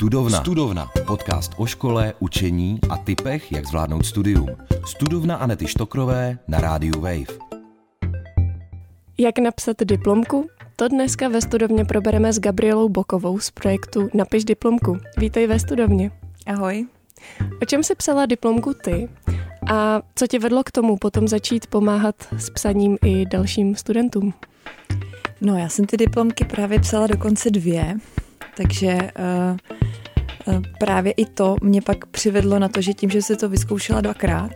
Studovna. Studovna. Podcast o škole, učení a typech, jak zvládnout studium. Studovna Anety Štokrové na rádiu Wave. Jak napsat diplomku? To dneska ve studovně probereme s Gabrielou Bokovou z projektu Napiš diplomku. Vítej ve studovně. Ahoj. O čem jsi psala diplomku ty? A co tě vedlo k tomu potom začít pomáhat s psaním i dalším studentům? No, já jsem ty diplomky právě psala dokonce dvě, takže uh, právě i to mě pak přivedlo na to, že tím, že se to vyzkoušela dvakrát,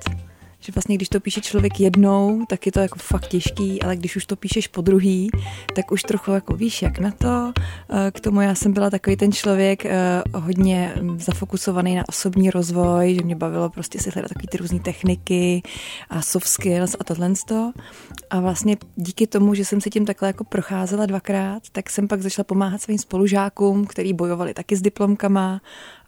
že vlastně když to píše člověk jednou, tak je to jako fakt těžký, ale když už to píšeš po druhý, tak už trochu jako víš, jak na to. Eh, k tomu já jsem byla takový ten člověk eh, hodně zafokusovaný na osobní rozvoj, že mě bavilo prostě si hledat takové ty různé techniky a soft skills a tohle. A vlastně díky tomu, že jsem si tím takhle jako procházela dvakrát, tak jsem pak začala pomáhat svým spolužákům, který bojovali taky s diplomkama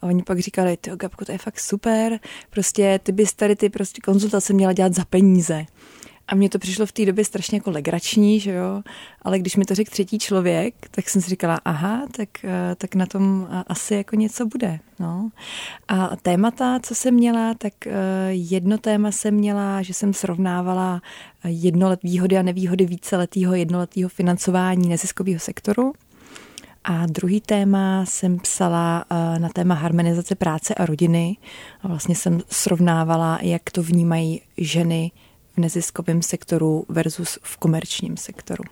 a oni pak říkali, ty Gabko, to je fakt super, prostě ty bys tady ty prostě konzultace měla dělat za peníze. A mně to přišlo v té době strašně jako legrační, že jo, ale když mi to řekl třetí člověk, tak jsem si říkala, aha, tak, eh, tak na tom asi jako něco bude, no. A témata, co jsem měla, tak eh, jedno téma jsem měla, že jsem srovnávala jednolet výhody a nevýhody víceletého jednoletého financování neziskového sektoru. A druhý téma jsem psala eh, na téma harmonizace práce a rodiny. A vlastně jsem srovnávala, jak to vnímají ženy v neziskovém sektoru versus v komerčním sektoru.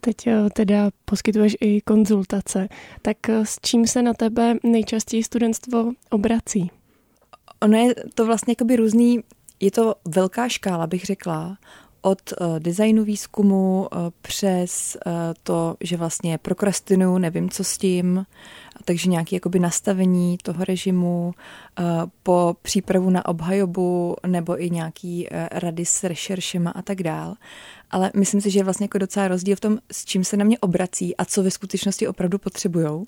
Teď eh, teda poskytuješ i konzultace. Tak eh, s čím se na tebe nejčastěji studentstvo obrací? Ono je to vlastně jakoby různý, je to velká škála, bych řekla, od uh, designu výzkumu uh, přes uh, to, že vlastně prokrastinuju, nevím, co s tím, takže nějaké jakoby nastavení toho režimu po přípravu na obhajobu nebo i nějaký rady s rešeršema a tak dál. Ale myslím si, že je vlastně jako docela rozdíl v tom, s čím se na mě obrací a co ve skutečnosti opravdu potřebujou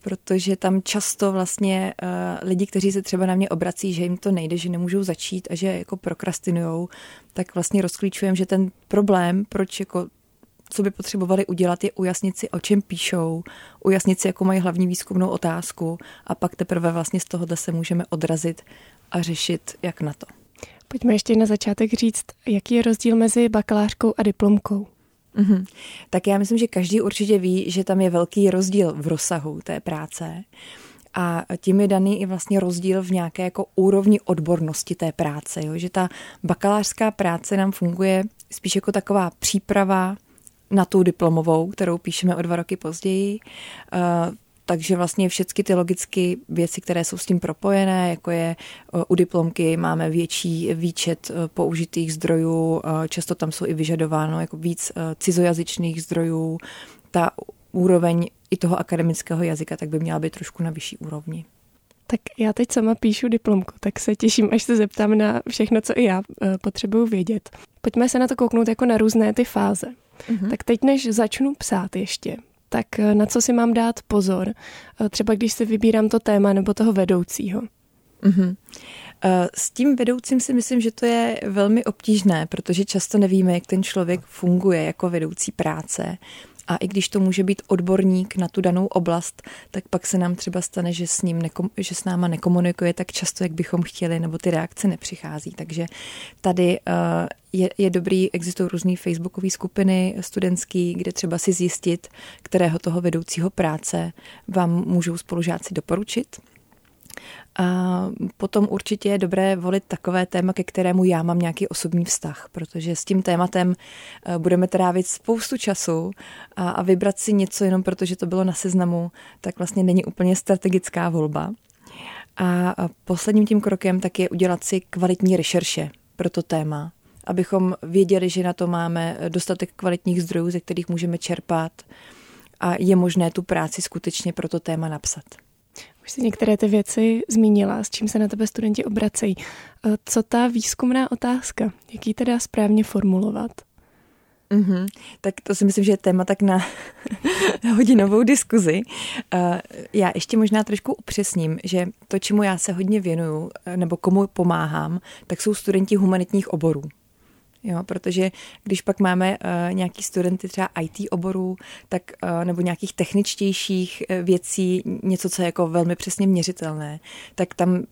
protože tam často vlastně uh, lidi, kteří se třeba na mě obrací, že jim to nejde, že nemůžou začít a že jako prokrastinujou, tak vlastně rozklíčujem, že ten problém, proč jako co by potřebovali udělat, je ujasnit si, o čem píšou, ujasnit si, jakou mají hlavní výzkumnou otázku a pak teprve vlastně z tohohle se můžeme odrazit a řešit, jak na to. Pojďme ještě na začátek říct, jaký je rozdíl mezi bakalářkou a diplomkou. Mm-hmm. Tak já myslím, že každý určitě ví, že tam je velký rozdíl v rozsahu té práce. A tím je daný i vlastně rozdíl v nějaké jako úrovni odbornosti té práce. Jo? Že ta bakalářská práce nám funguje spíš jako taková příprava na tu diplomovou, kterou píšeme o dva roky později. Takže vlastně všechny ty logické věci, které jsou s tím propojené, jako je eh, u diplomky máme větší výčet eh, použitých zdrojů, eh, často tam jsou i vyžadováno jako víc cizojazyčných zdrojů. Ta úroveň i toho akademického jazyka tak by měla být trošku na vyšší úrovni. Tak já teď sama píšu diplomku, tak se těším, až se zeptám na všechno, co i já potřebuju vědět. Pojďme se na to kouknout jako na různé ty fáze. Mm-hmm. Tak teď, než začnu psát ještě, tak eh, na co si mám dát pozor? Eh, třeba když si vybírám to téma nebo toho vedoucího. Mm-hmm. S tím vedoucím si myslím, že to je velmi obtížné, protože často nevíme, jak ten člověk funguje jako vedoucí práce. A i když to může být odborník na tu danou oblast, tak pak se nám třeba stane, že s ním nekom, že s náma nekomunikuje tak často, jak bychom chtěli, nebo ty reakce nepřichází. Takže tady uh, je, je dobrý, existují různé facebookové skupiny studentský, kde třeba si zjistit, kterého toho vedoucího práce vám můžou spolužáci doporučit. A potom určitě je dobré volit takové téma, ke kterému já mám nějaký osobní vztah, protože s tím tématem eh, budeme trávit spoustu času a, a vybrat si něco jenom protože to bylo na seznamu, tak vlastně není úplně strategická volba. A posledním tím krokem tak je udělat si kvalitní rešerše pro to téma, abychom věděli, že na to máme dostatek kvalitních zdrojů, ze kterých můžeme čerpat a je možné tu práci skutečně pro to téma napsat. Už jsi některé ty věci zmínila, s čím se na tebe studenti obracejí. Eh, co ta výzkumná otázka? Jak ji teda správně formulovat? Mm-hmm. Tak to si myslím, že je téma tak na hodinovou diskuzi. Uh, já ještě možná trošku upřesním, že to, čemu já se hodně věnuju, eh, nebo komu pomáhám, tak jsou studenti humanitních oborů. Jo, protože když pak máme uh, nějaký studenty třeba IT oborů, tak, uh, nebo nějakých techničtějších uh, věcí, něco, co je jako velmi přesně měřitelné, tak tam uh,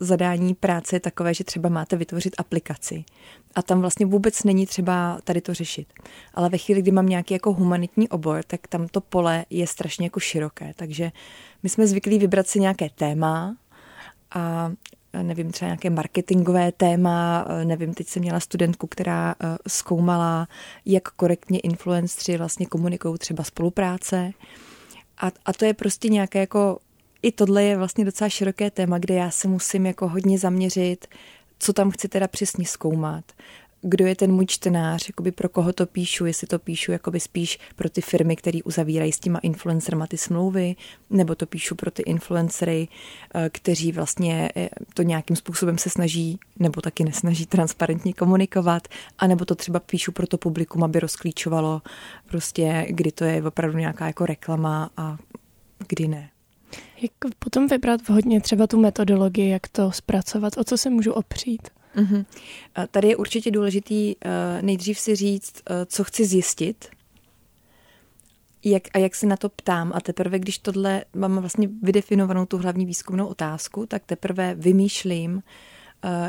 zadání práce je takové, že třeba máte vytvořit aplikaci. A tam vlastně vůbec není třeba tady to řešit. Ale ve chvíli, kdy mám nějaký jako humanitní obor, tak tam to pole je strašně jako široké. Takže my jsme zvyklí vybrat si nějaké téma, a nevím, třeba nějaké marketingové téma, nevím, teď jsem měla studentku, která eh, zkoumala, jak korektně influenceri vlastně komunikují třeba spolupráce. A, a to je prostě nějaké jako, i tohle je vlastně docela široké téma, kde já se musím jako hodně zaměřit, co tam chci teda přesně zkoumat kdo je ten můj čtenář, jakoby pro koho to píšu, jestli to píšu jakoby spíš pro ty firmy, které uzavírají s těma influencerma ty smlouvy, nebo to píšu pro ty influencery, eh, kteří vlastně eh, to nějakým způsobem se snaží, nebo taky nesnaží transparentně komunikovat, anebo to třeba píšu pro to publikum, aby rozklíčovalo prostě, kdy to je opravdu nějaká jako reklama a kdy ne. Jak potom vybrat vhodně třeba tu metodologii, jak to zpracovat, o co se můžu opřít? Mm-hmm. Tady je určitě důležitý uh, nejdřív si říct, uh, co chci zjistit jak, a jak se na to ptám. A teprve, když tohle mám vlastně vydefinovanou tu hlavní výzkumnou otázku, tak teprve vymýšlím, uh,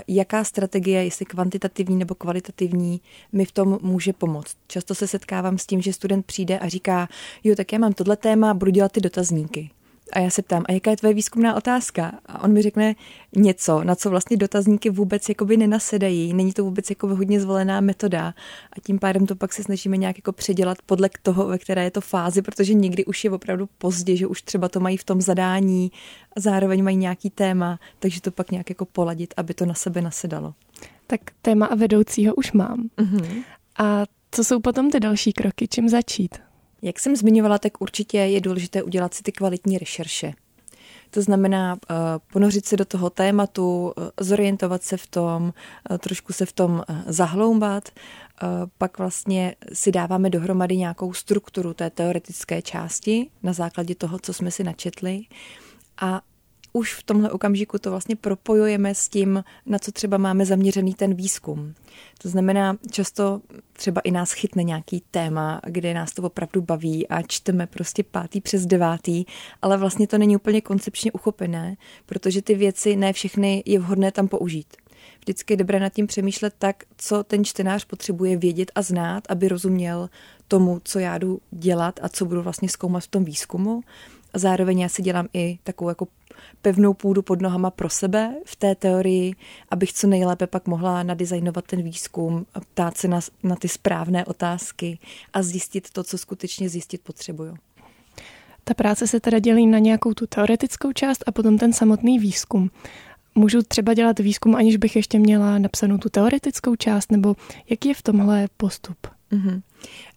jaká strategie, jestli kvantitativní nebo kvalitativní, mi v tom může pomoct. Často se setkávám s tím, že student přijde a říká, jo, tak já mám tohle téma, budu dělat ty dotazníky. A já se ptám, a jaká je tvoje výzkumná otázka? A on mi řekne něco, na co vlastně dotazníky vůbec jakoby nenasedají. Není to vůbec jako hodně zvolená metoda. A tím pádem to pak se snažíme nějak jako předělat podle toho, ve které je to fázi, protože někdy už je opravdu pozdě, že už třeba to mají v tom zadání a zároveň mají nějaký téma, takže to pak nějak jako poladit, aby to na sebe nasedalo. Tak téma a vedoucího už mám. Mm-hmm. A co jsou potom ty další kroky? Čím začít? Jak jsem zmiňovala, tak určitě je důležité udělat si ty kvalitní rešerše. To znamená uh, ponořit se do toho tématu, uh, zorientovat se v tom, uh, trošku se v tom zahloumbat, pak vlastně si dáváme dohromady nějakou strukturu té teoretické části na základě toho, co jsme si načetli a už v tomhle okamžiku to vlastně propojujeme s tím, na co třeba máme zaměřený ten výzkum. To znamená, často třeba i nás chytne nějaký téma, kde nás to opravdu baví a čteme prostě pátý přes devátý, ale vlastně to není úplně koncepčně uchopené, protože ty věci ne všechny je vhodné tam použít. Vždycky je dobré nad tím přemýšlet tak, co ten čtenář potřebuje vědět a znát, aby rozuměl tomu, co já jdu dělat a co budu vlastně zkoumat v tom výzkumu. A zároveň já si dělám i takovou jako pevnou půdu pod nohama pro sebe v té teorii, abych co nejlépe pak mohla nadizajnovat ten výzkum, ptát se na, na ty správné otázky a zjistit to, co skutečně zjistit potřebuju. Ta práce se teda dělí na nějakou tu teoretickou část a potom ten samotný výzkum. Můžu třeba dělat výzkum, aniž bych ještě měla napsanou tu teoretickou část, nebo jaký je v tomhle postup? Mm-hmm.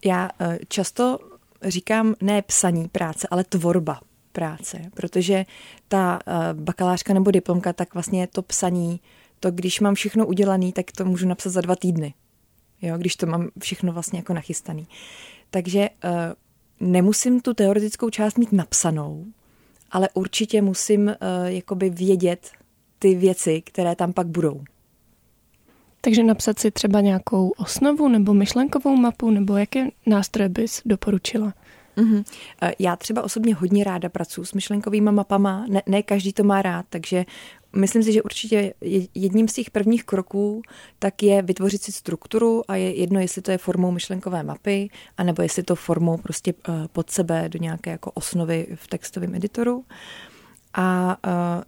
Já eh, často říkám ne psaní práce, ale tvorba práce, protože ta uh, bakalářka nebo diplomka, tak vlastně to psaní, to když mám všechno udělané, tak to můžu napsat za dva týdny, jo, když to mám všechno vlastně jako nachystaný. Takže uh, nemusím tu teoretickou část mít napsanou, ale určitě musím uh, jakoby vědět ty věci, které tam pak budou. Takže napsat si třeba nějakou osnovu nebo myšlenkovou mapu, nebo jaké nástroje bys doporučila? Mm-hmm. Já třeba osobně hodně ráda pracuji s myšlenkovými mapama, ne, ne každý to má rád, takže myslím si, že určitě jedním z těch prvních kroků tak je vytvořit si strukturu a je jedno, jestli to je formou myšlenkové mapy, anebo jestli to formou prostě eh, pod sebe do nějaké jako osnovy v textovém editoru. A uh,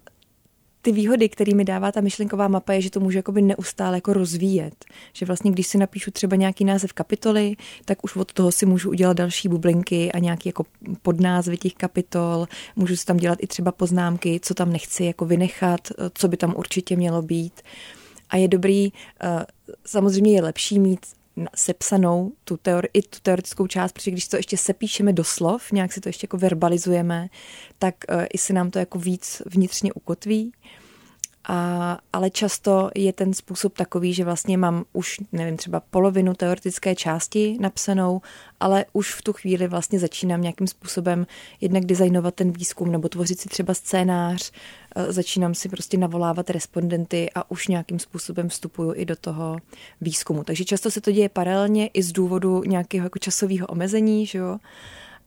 ty výhody, které mi dává ta myšlenková mapa, je, že to můžu jakoby neustále jako rozvíjet. Že vlastně, když si napíšu třeba nějaký název kapitoly, tak už od toho si můžu udělat další bublinky a nějaký jako podnázvy těch kapitol. Můžu si tam dělat i třeba poznámky, co tam nechci jako vynechat, co by tam určitě mělo být. A je dobrý, eh, samozřejmě je lepší mít sepsanou tu teori, i tu teoretickou část, protože když to ještě sepíšeme do slov, nějak si to ještě jako verbalizujeme, tak uh, i se nám to jako víc vnitřně ukotví. A, ale často je ten způsob takový, že vlastně mám už, nevím, třeba polovinu teoretické části napsanou, ale už v tu chvíli vlastně začínám nějakým způsobem jednak designovat ten výzkum nebo tvořit si třeba scénář, e, začínám si prostě navolávat respondenty a už nějakým způsobem vstupuju i do toho výzkumu. Takže často se to děje paralelně i z důvodu nějakého jako časového omezení, že jo?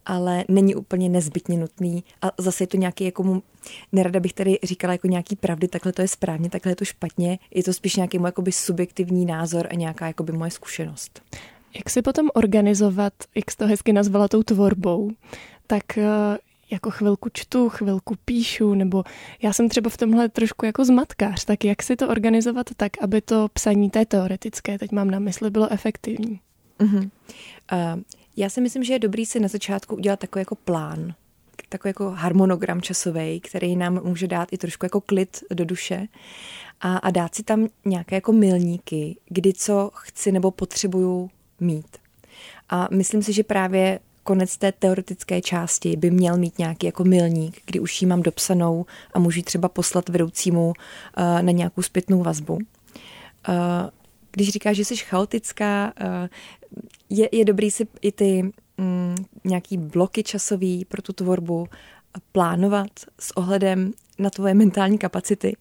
Ale není úplně nezbytně nutný. A zase je to nějaký, jako nerada bych tady říkala jako nějaký pravdy, takhle to je správně, takhle je to špatně. Je to spíš nějaký můj jakoby subjektivní názor a nějaká jakoby moje zkušenost. Jak si potom organizovat, jak jsi to hezky nazvala tou tvorbou, tak eh, jako chvilku čtu, chvilku píšu, nebo já jsem třeba v tomhle trošku jako zmatkář, tak jak si to organizovat tak, aby to psaní té teoretické, teď mám na mysli, bylo efektivní? Uh-huh. Uh, já si myslím, že je dobrý si na začátku udělat takový jako plán, takový jako harmonogram časový, který nám může dát i trošku jako klid do duše a, a dát si tam nějaké jako milníky, kdy co chci nebo potřebuju mít. A myslím si, že právě konec té teoretické části by měl mít nějaký jako milník, kdy už ji mám dopsanou a můžu ji třeba poslat vedoucímu uh, na nějakou zpětnou vazbu. Uh, když říkáš, že jsi chaotická, uh, je, je dobrý si i ty mm, nějaký bloky časový pro tu tvorbu plánovat s ohledem na tvoje mentální kapacity.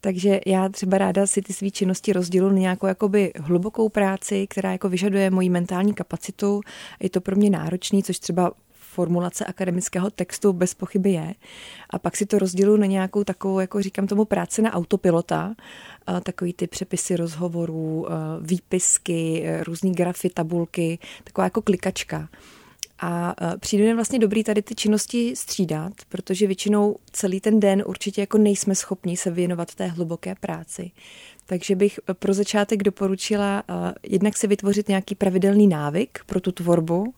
Takže já třeba ráda si ty své činnosti rozdělu na nějakou jakoby hlubokou práci, která jako vyžaduje moji mentální kapacitu. Je to pro mě náročný, což třeba formulace akademického textu bez pochyby je. A pak si to rozdělu na nějakou takovou, jako říkám tomu, práci na autopilota, takový ty přepisy rozhovorů, výpisky, různý grafy, tabulky, taková jako klikačka. A přijde mi vlastně dobrý tady ty činnosti střídat, protože většinou celý ten den určitě jako nejsme schopni se věnovat té hluboké práci. Takže bych pro začátek doporučila jednak si vytvořit nějaký pravidelný návyk pro tu tvorbu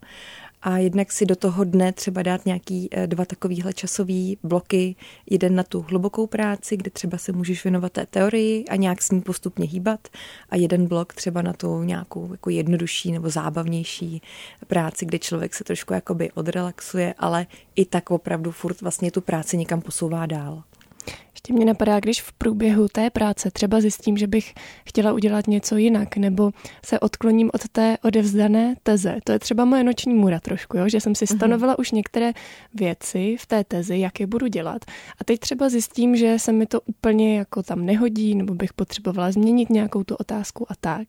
a jednak si do toho dne třeba dát nějaký eh, dva takovýhle časový bloky, jeden na tu hlubokou práci, kde třeba se můžeš věnovat té teorii a nějak s ní postupně hýbat a jeden blok třeba na tu nějakou jako jednodušší nebo zábavnější práci, kde člověk se trošku jakoby odrelaxuje, ale i tak opravdu furt vlastně tu práci někam posouvá dál. Ještě mě napadá, když v průběhu té práce třeba zjistím, že bych chtěla udělat něco jinak, nebo se odkloním od té odevzdané teze. To je třeba moje noční můra trošku, jo? že jsem si mhm. stanovila uh-huh. už některé věci v té tezi, jak je budu dělat. A teď třeba zjistím, že se mi to úplně jako tam nehodí, nebo bych potřebovala změnit nějakou tu otázku a tak.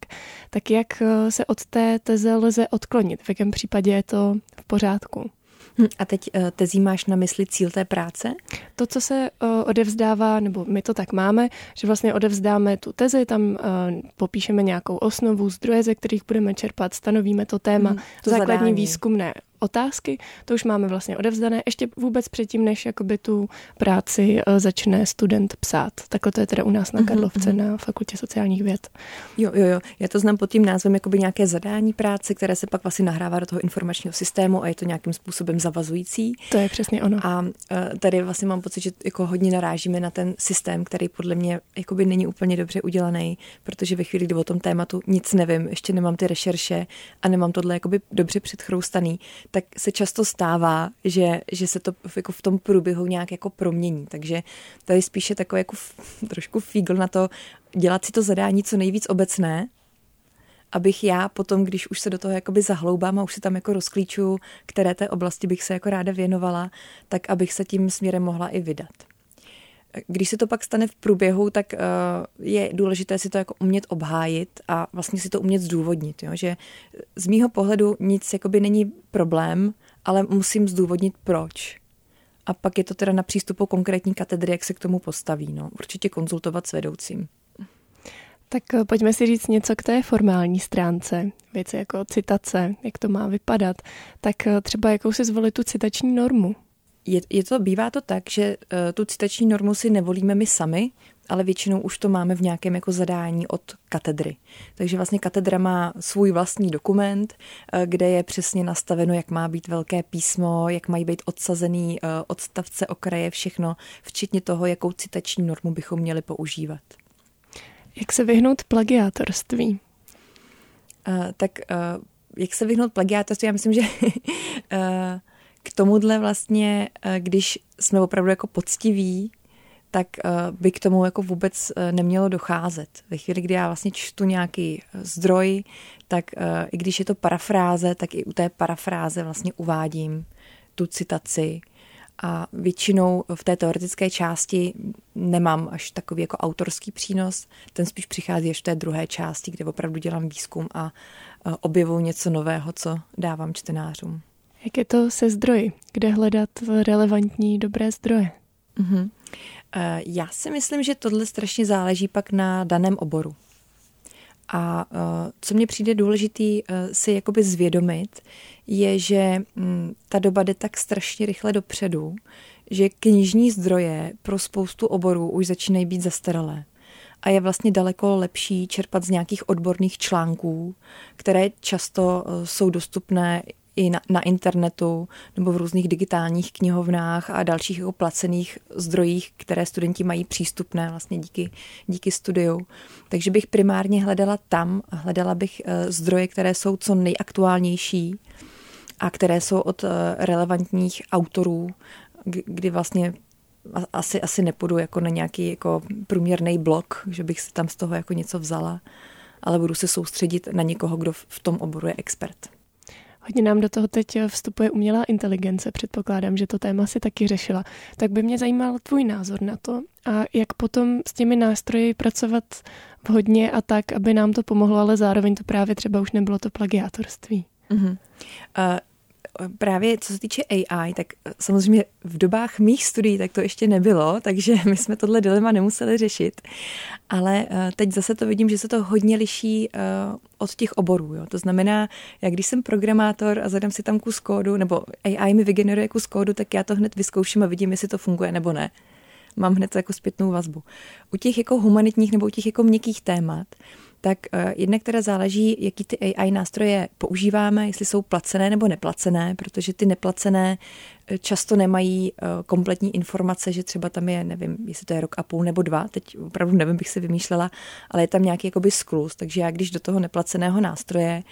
Tak jak eh, se od té teze lze odklonit? V jakém případě je to v pořádku? Hm, a teď eh, tezí máš na mysli cíl té práce? To, co se uh, odevzdává, nebo my to tak máme, že vlastně odevzdáme tu tezi, tam uh, popíšeme nějakou osnovu, zdroje, ze kterých budeme čerpat, stanovíme to téma, hmm, to základní zadání. výzkumné otázky, to už máme vlastně odevzdané, ještě vůbec předtím, než jakoby tu práci uh, začne student psát. Takhle to je teda u nás na mhm, Karlovce mm-hmm. na Fakultě sociálních věd. Jo, jo, jo. Já to znám pod tím názvem jakoby nějaké zadání práce, které se pak vlastně nahrává do toho informačního systému a je to nějakým způsobem zavazující. To je přesně ono. A uh, tady vlastně mám pocit, že jako hodně narážíme na ten systém, který podle mě jakoby není úplně dobře udělaný, protože ve chvíli, kdy o tom tématu nic nevím, ještě nemám ty rešerše a nemám tohle jakoby dobře předchroustaný, tak se často stává, že, že se to jako v tom průběhu nějak jako promění. Takže to je spíše takový jako trošku fígl na to dělat si to zadání co nejvíc obecné, abych já potom, když už se do toho jakoby zahloubám a už se tam jako rozklíču, které té oblasti bych se jako ráda věnovala, tak abych se tím směrem mohla i vydat. Když se to pak stane v průběhu, tak uh, je důležité si to jako umět obhájit a vlastně si to umět zdůvodnit. Jo? Že z mýho pohledu nic jakoby není problém, ale musím zdůvodnit proč. A pak je to teda na přístupu konkrétní katedry, jak se k tomu postaví. No. Určitě konzultovat s vedoucím. Tak eh, pojďme si říct něco k té formální stránce. Věci jako citace, jak to má vypadat. Tak eh, třeba jakou si zvolit tu citační normu? Je, je to, bývá to tak, že uh, tu citační normu si nevolíme my sami, ale většinou už to máme v nějakém jako zadání od katedry. Takže vlastně katedra má svůj vlastní dokument, uh, kde je přesně nastaveno, jak má být velké písmo, jak mají být odsazený uh, odstavce, okraje, všechno, včetně toho, jakou citační normu bychom měli používat. Jak se vyhnout plagiátorství? Uh, tak uh, jak se vyhnout plagiátorství? Já myslím, že uh, k tomuhle vlastně, eh, když jsme opravdu jako poctiví, tak by k tomu jako vůbec nemělo docházet. Ve chvíli, kdy já vlastně čtu nějaký zdroj, tak i když je to parafráze, tak i u té parafráze vlastně uvádím tu citaci, a většinou v té teoretické části nemám až takový jako autorský přínos, ten spíš přichází až v té druhé části, kde opravdu dělám výzkum a objevuju něco nového, co dávám čtenářům. Jak je to se zdroji? Kde hledat relevantní dobré zdroje? Uh-huh. Já si myslím, že tohle strašně záleží pak na daném oboru. A uh, co mně přijde důležitý uh, si jakoby zvědomit, je, že um, ta doba jde tak strašně rychle dopředu, že knižní zdroje pro spoustu oborů už začínají být zastaralé. A je vlastně daleko lepší čerpat z nějakých odborných článků, které často jsou dostupné i na, na internetu nebo v různých digitálních knihovnách a dalších jako placených zdrojích, které studenti mají přístupné vlastně díky, díky studiu. Takže bych primárně hledala tam, hledala bych eh, zdroje, které jsou co nejaktuálnější a které jsou od eh, relevantních autorů, kdy vlastně asi, asi nepůjdu jako na nějaký jako průměrný blok, že bych si tam z toho jako něco vzala, ale budu se soustředit na někoho, kdo v tom oboru je expert. Hodně nám do toho teď vstupuje umělá inteligence, předpokládám, že to téma si taky řešila. Tak by mě zajímal tvůj názor na to a jak potom s těmi nástroji pracovat vhodně a tak, aby nám to pomohlo, ale zároveň to právě třeba už nebylo to plagiátorství. Uh-huh. Uh, právě co se týče AI, tak samozřejmě v dobách mých studií tak to ještě nebylo, takže my jsme tohle dilema nemuseli řešit. Ale eh, teď zase to vidím, že se to hodně liší eh, od těch oborů. Jo. To znamená, jak když jsem programátor a zadám si tam kus kódu, nebo AI mi vygeneruje kus kódu, tak já to hned vyzkouším a vidím, jestli to funguje nebo ne. Mám hned jako zpětnou vazbu. U těch jako humanitních nebo u těch jako měkkých témat, tak uh, jednak teda záleží, jaký ty AI nástroje používáme, jestli jsou placené nebo neplacené, protože ty neplacené eh, často nemají uh, kompletní informace, že třeba tam je, nevím, jestli to je rok a půl nebo dva, teď opravdu nevím, bych si vymýšlela, ale je tam nějaký jakoby sklus, takže já když do toho neplaceného nástroje,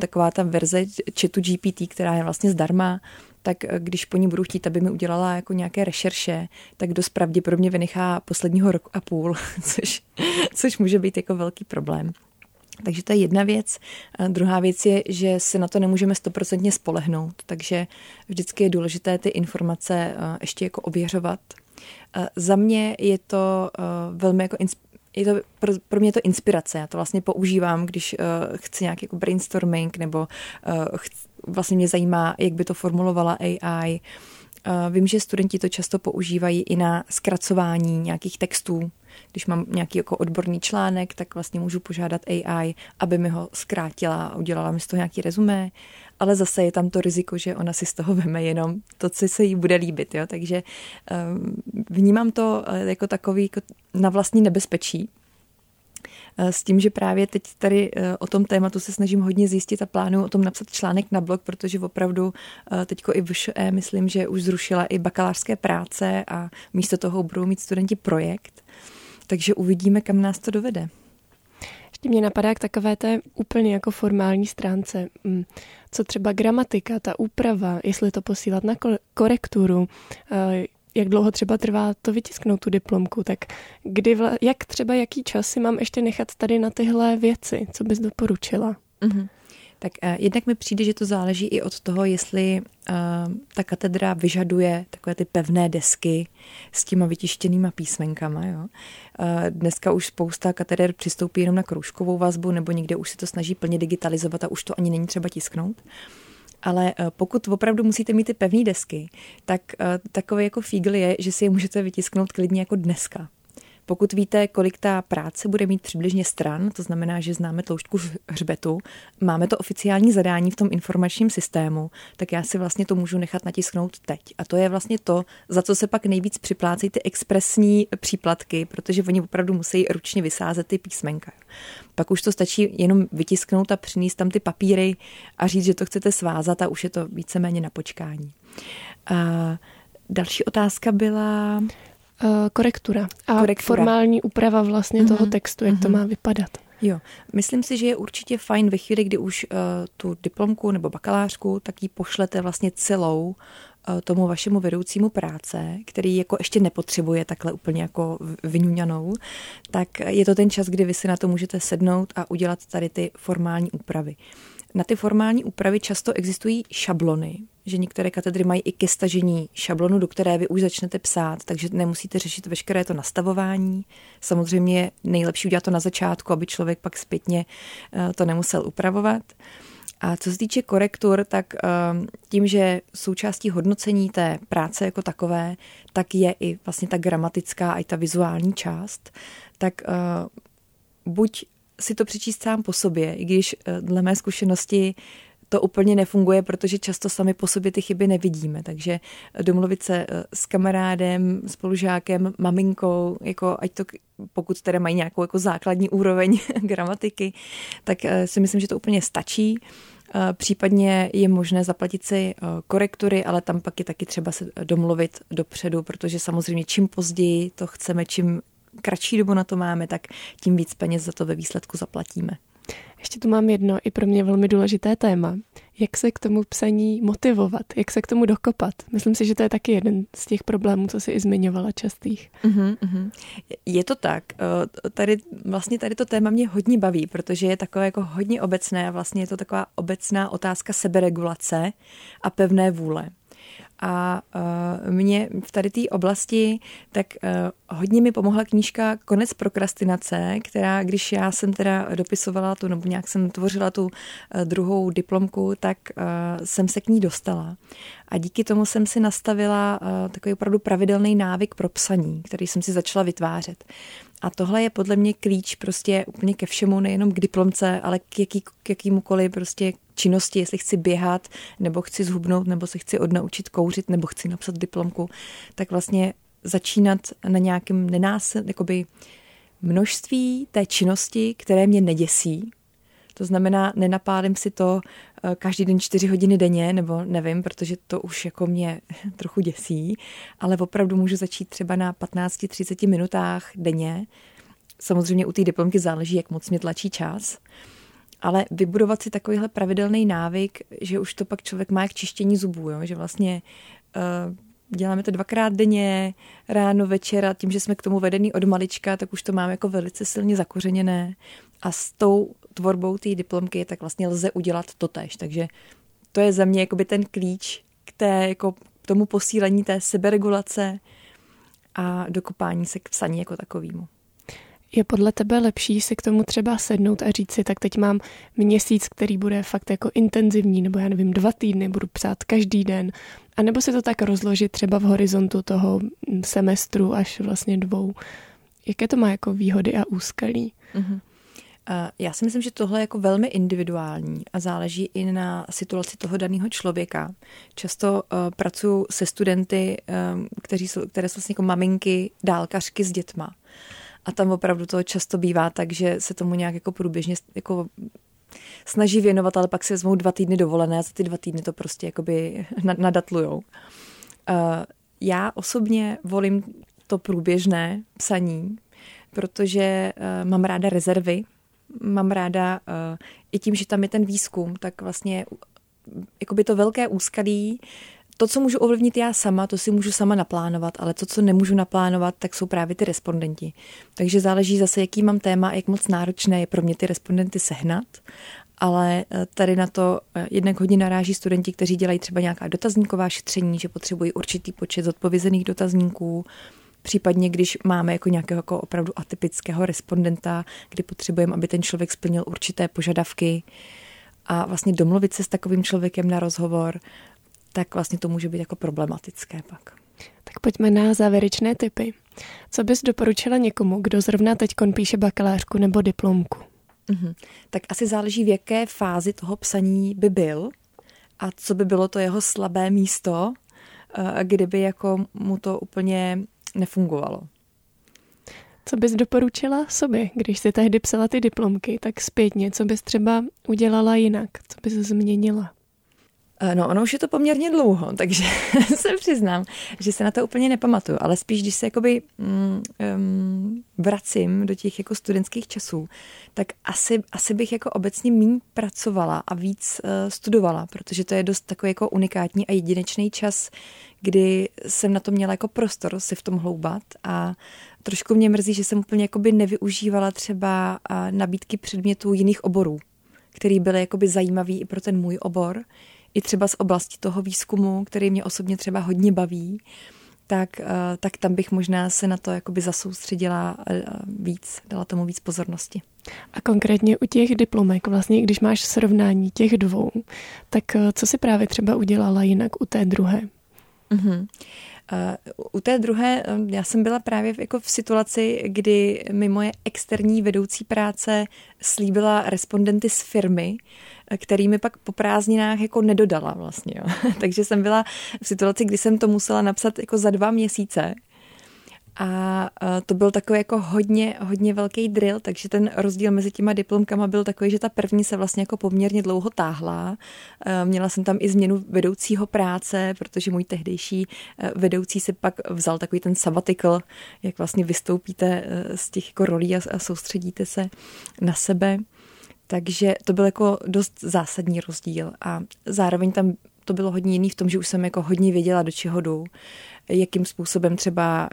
taková ta verze chatu GPT, která je vlastně zdarma, tak eh, když po ní budu chtít, aby mi udělala jako nějaké rešerše, tak dost pravděpodobně vynechá posledního roku a půl, což, což může být jako velký problém. Takže to je jedna věc. A druhá věc je, že se na to nemůžeme stoprocentně spolehnout, takže vždycky je důležité ty informace eh, ještě jako ověřovat. Za mě je to eh, velmi jako je to, pro, pro mě je to inspirace. Já to vlastně používám, když uh, chci nějaký jako brainstorming nebo uh, chci, vlastně mě zajímá, jak by to formulovala AI. Uh, vím, že studenti to často používají i na zkracování nějakých textů. Když mám nějaký jako odborný článek, tak vlastně můžu požádat AI, aby mi ho zkrátila a udělala mi z toho nějaký rezumé, ale zase je tam to riziko, že ona si z toho veme jenom to, co se jí bude líbit. Jo? Takže um, vnímám to jako takový jako na vlastní nebezpečí, Eh, s tím, že právě teď tady eh, o tom tématu se snažím hodně zjistit a plánuju o tom napsat článek na blog, protože opravdu eh, teďko i VŠE myslím, že už zrušila i bakalářské práce a místo toho budou mít studenti projekt. Takže uvidíme, kam nás to dovede. Ještě mě napadá k takové té úplně jako formální stránce. Mm, co třeba gramatika, ta úprava, jestli to posílat na korekturu, jak dlouho třeba trvá to vytisknout tu diplomku, tak kdy, vla, jak třeba jaký čas si mám ještě nechat tady na tyhle věci, co bys doporučila? Mm-hmm. Tak uh, jednak mi přijde, že to záleží i od toho, jestli uh, ta katedra vyžaduje takové ty pevné desky s těma vytištěnýma písmenkama. Jo? Uh, dneska už spousta kateder přistoupí jenom na kroužkovou vazbu nebo někde už se to snaží plně digitalizovat a už to ani není třeba tisknout. Uh, ale eh, pokud opravdu musíte mít ty pevné desky, tak eh, takový jako fígl je, že si je můžete vytisknout klidně jako dneska. Pokud víte, kolik ta práce bude mít přibližně stran, to znamená, že známe tloušťku hřbetu, máme to oficiální zadání v tom informačním systému, tak já si vlastně to můžu nechat natisknout teď. A to je vlastně to, za co se pak nejvíc připlácejí ty expresní příplatky, protože oni opravdu musí ručně vysázet ty písmenka. Pak už to stačí jenom vytisknout a přinést tam ty papíry a říct, že to chcete svázat a už je to víceméně na počkání. A další otázka byla... Uh, korektura a korektura. formální úprava vlastně mm-hmm. toho textu, jak mm-hmm. to mhm. má vypadat. Jo, myslím si, že je určitě fajn ve chvíli, kdy už uh, tu diplomku nebo bakalářku, tak ji pošlete vlastně celou tomu vašemu vedoucímu práce, který jako ještě nepotřebuje takhle úplně jako vyňuňanou, tak je to ten čas, kdy vy si na to můžete sednout a udělat tady ty formální úpravy. Na ty formální úpravy často existují šablony, že některé katedry mají i ke stažení šablonu, do které vy už začnete psát, takže nemusíte řešit veškeré to nastavování. Samozřejmě nejlepší udělat to na začátku, aby člověk pak zpětně eh, to nemusel upravovat. A co se týče korektur, tak eh, tím, že součástí hodnocení té práce jako takové, tak je i vlastně ta gramatická i ta vizuální část, tak eh, buď si to přečíst sám po sobě, i když dle mé zkušenosti to úplně nefunguje, protože často sami po sobě ty chyby nevidíme. Takže domluvit se eh, s kamarádem, spolužákem, maminkou, jako ať to, pokud teda mají nějakou jako základní úroveň gramatiky, tak eh, si myslím, že to úplně stačí. Eh, případně je možné zaplatit si korektury, ale tam pak je taky třeba se domluvit dopředu, protože samozřejmě čím později to chceme, čím kratší dobu na to máme, tak tím víc peněz za to ve výsledku zaplatíme. Ještě tu mám jedno i pro mě velmi důležité téma. Jak se k tomu psaní motivovat? Jak se k tomu dokopat? Myslím si, že to je taky jeden z těch problémů, co si i zmiňovala častých. Uh-huh, uh-huh. Je to tak. Eh, tady, vlastně tady to téma mě hodně baví, protože je takové jako hodně obecné a vlastně je to taková obecná otázka seberegulace a pevné vůle. A uh, mě v tady té oblasti tak uh, hodně mi pomohla knížka Konec prokrastinace, která, když já jsem teda dopisovala tu, nebo nějak jsem tvořila tu uh, druhou diplomku, tak uh, jsem se k ní dostala. A díky tomu jsem si nastavila uh, takový opravdu pravidelný návyk pro psaní, který jsem si začala vytvářet. A tohle je podle mě klíč prostě úplně ke všemu, nejenom k diplomce, ale k, jaký, k jakýmukoliv prostě činnosti, jestli chci běhat, nebo chci zhubnout, nebo se chci odnaučit kouřit, nebo chci napsat diplomku, tak vlastně začínat na nějakém nenásil, jakoby množství té činnosti, které mě neděsí. To znamená, nenapálím si to eh, každý den čtyři hodiny denně, nebo nevím, protože to už jako mě trochu děsí, ale opravdu můžu začít třeba na 15-30 minutách denně. Samozřejmě u té diplomky záleží, jak moc mě tlačí čas. Ale vybudovat si takovýhle pravidelný návyk, že už to pak člověk má k čištění zubů, jo? že vlastně uh, děláme to dvakrát denně, ráno, večer a tím, že jsme k tomu vedený od malička, tak už to máme jako velice silně zakořeněné. A s tou tvorbou té diplomky tak vlastně lze udělat to tež. Takže to je za mě jakoby ten klíč k té, jako k tomu posílení té seberegulace a dokopání se k psaní jako takovému. Je podle tebe lepší si k tomu třeba sednout a říct si, tak teď mám měsíc, který bude fakt jako intenzivní, nebo já nevím, dva týdny budu psát každý den, a nebo si to tak rozložit třeba v horizontu toho semestru až vlastně dvou. Jaké to má jako výhody a úskalí? Mm-hmm. Já si myslím, že tohle je jako velmi individuální a záleží i na situaci toho daného člověka. Často uh, pracuji se studenty, um, kteří jsou, které jsou vlastně jako maminky, dálkařky s dětma. A tam opravdu to často bývá tak, že se tomu nějak jako průběžně jako snaží věnovat, ale pak si vezmou dva týdny dovolené a za ty dva týdny to prostě jakoby nadatlujou. Uh, já osobně volím to průběžné psaní, protože uh, mám ráda rezervy, mám ráda uh, i tím, že tam je ten výzkum, tak vlastně jakoby to velké úskalí to, co můžu ovlivnit já sama, to si můžu sama naplánovat, ale to, co nemůžu naplánovat, tak jsou právě ty respondenti. Takže záleží zase, jaký mám téma a jak moc náročné je pro mě ty respondenty sehnat. Ale eh, tady na to eh, jednak hodně naráží studenti, kteří dělají třeba nějaká dotazníková šetření, že potřebují určitý počet zodpovězených dotazníků, Případně, když máme jako nějakého jako opravdu atypického respondenta, kdy potřebujeme, aby ten člověk splnil určité požadavky a vlastně domluvit se s takovým člověkem na rozhovor, tak vlastně to může být jako problematické pak. Tak pojďme na závěrečné typy. Co bys doporučila někomu, kdo zrovna teď píše bakalářku nebo diplomku? Mm-hmm. Tak asi záleží, v jaké fázi toho psaní by byl a co by bylo to jeho slabé místo, eh, kdyby jako mu to úplně nefungovalo. Co bys doporučila sobě, když jsi tehdy psala ty diplomky, tak zpětně, co bys třeba udělala jinak, co bys změnila? Eh, no, ono už je to poměrně dlouho, takže se přiznám, že se na to úplně nepamatuju, ale spíš, když se jakoby um, vracím do těch jako studentských časů, tak asi, asi bych jako obecně méně pracovala a víc uh, studovala, protože to je dost takový jako unikátní a jedinečný čas, kdy jsem na to měla jako prostor si v tom hloubat a trošku mě mrzí, že jsem úplně jakoby nevyužívala třeba nabídky předmětů jiných oborů, který byly jakoby zajímavý i pro ten můj obor, i třeba z oblasti toho výzkumu, který mě osobně třeba hodně baví, tak, eh, tak tam bych možná se na to jakoby zasoustředila eh, víc, dala tomu víc pozornosti. A konkrétně u těch diplomek, vlastně když máš srovnání těch dvou, tak eh, co si právě třeba udělala jinak u té druhé? Mm-hmm. U té druhé, já jsem byla právě v, jako v situaci, kdy mi moje externí vedoucí práce slíbila respondenty z firmy, který mi pak po prázdninách jako nedodala vlastně. Jo. Takže jsem byla v situaci, kdy jsem to musela napsat jako za dva měsíce a to byl takový jako hodně, hodně velký drill, takže ten rozdíl mezi těma diplomkama byl takový, že ta první se vlastně jako poměrně dlouho táhla. Měla jsem tam i změnu vedoucího práce, protože můj tehdejší vedoucí se pak vzal takový ten sabbatical, jak vlastně vystoupíte z těch jako rolí a soustředíte se na sebe. Takže to byl jako dost zásadní rozdíl a zároveň tam to bylo hodně jiný v tom, že už jsem jako hodně věděla, do čeho jdu, jakým způsobem třeba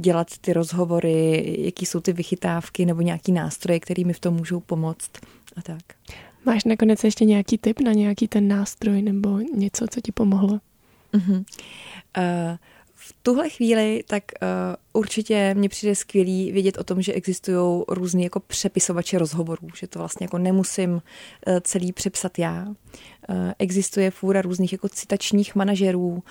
dělat ty rozhovory, jaký jsou ty vychytávky nebo nějaký nástroje, které mi v tom můžou pomoct a tak. Máš nakonec ještě nějaký tip na nějaký ten nástroj nebo něco, co ti pomohlo? Uh-huh. Uh, v tuhle chvíli tak uh, určitě mě přijde skvělý vědět o tom, že existují různý jako přepisovače rozhovorů, že to vlastně jako nemusím uh, celý přepsat já. Uh, existuje fůra různých jako citačních manažerů, uh,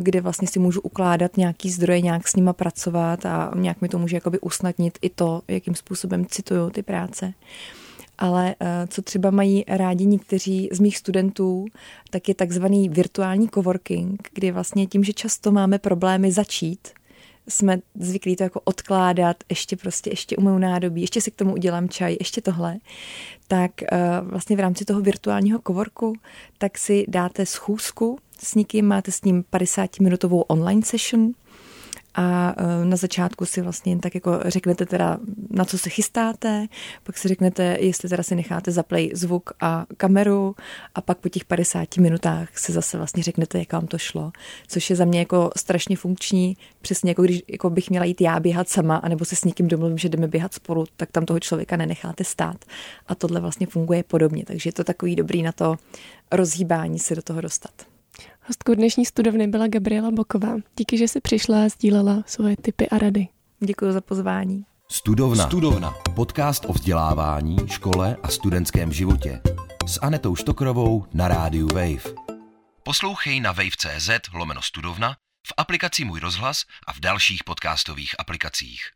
kde vlastně si můžu ukládat nějaký zdroje, nějak s nima pracovat a nějak mi to může jakoby usnadnit i to, jakým způsobem cituju ty práce. Uh, ale eh, co třeba mají rádi někteří z mých studentů, tak je takzvaný virtuální coworking, kdy vlastně tím, že často máme problémy začít, jsme zvyklí to jako odkládat, ještě prostě, ještě umyju nádobí, ještě si k tomu udělám čaj, ještě tohle, tak uh, vlastně v rámci toho virtuálního kovorku, tak si dáte schůzku s někým, máte s ním 50-minutovou online session, a e, na začátku si vlastně tak jako řeknete teda, na co se chystáte, pak si řeknete, jestli teda si necháte zaplay zvuk a kameru a pak po těch 50 minutách si zase vlastně řeknete, jak vám to šlo, což je za mě jako strašně funkční, přesně jako když jako bych měla jít já běhat sama, anebo se s někým domluvím, že jdeme běhat spolu, tak tam toho člověka nenecháte stát. A tohle vlastně funguje podobně, takže je to takový dobrý na to rozhýbání se do toho dostat. Hostkou dnešní studovny byla Gabriela Boková. Díky, že jsi přišla a sdílela svoje tipy a rady. Děkuji za pozvání. Studovna. Studovna. Podcast o vzdělávání, škole a studentském životě. S Anetou Štokrovou na rádiu Wave. Poslouchej na wave.cz lomeno studovna, v aplikaci Můj rozhlas a v dalších podcastových aplikacích.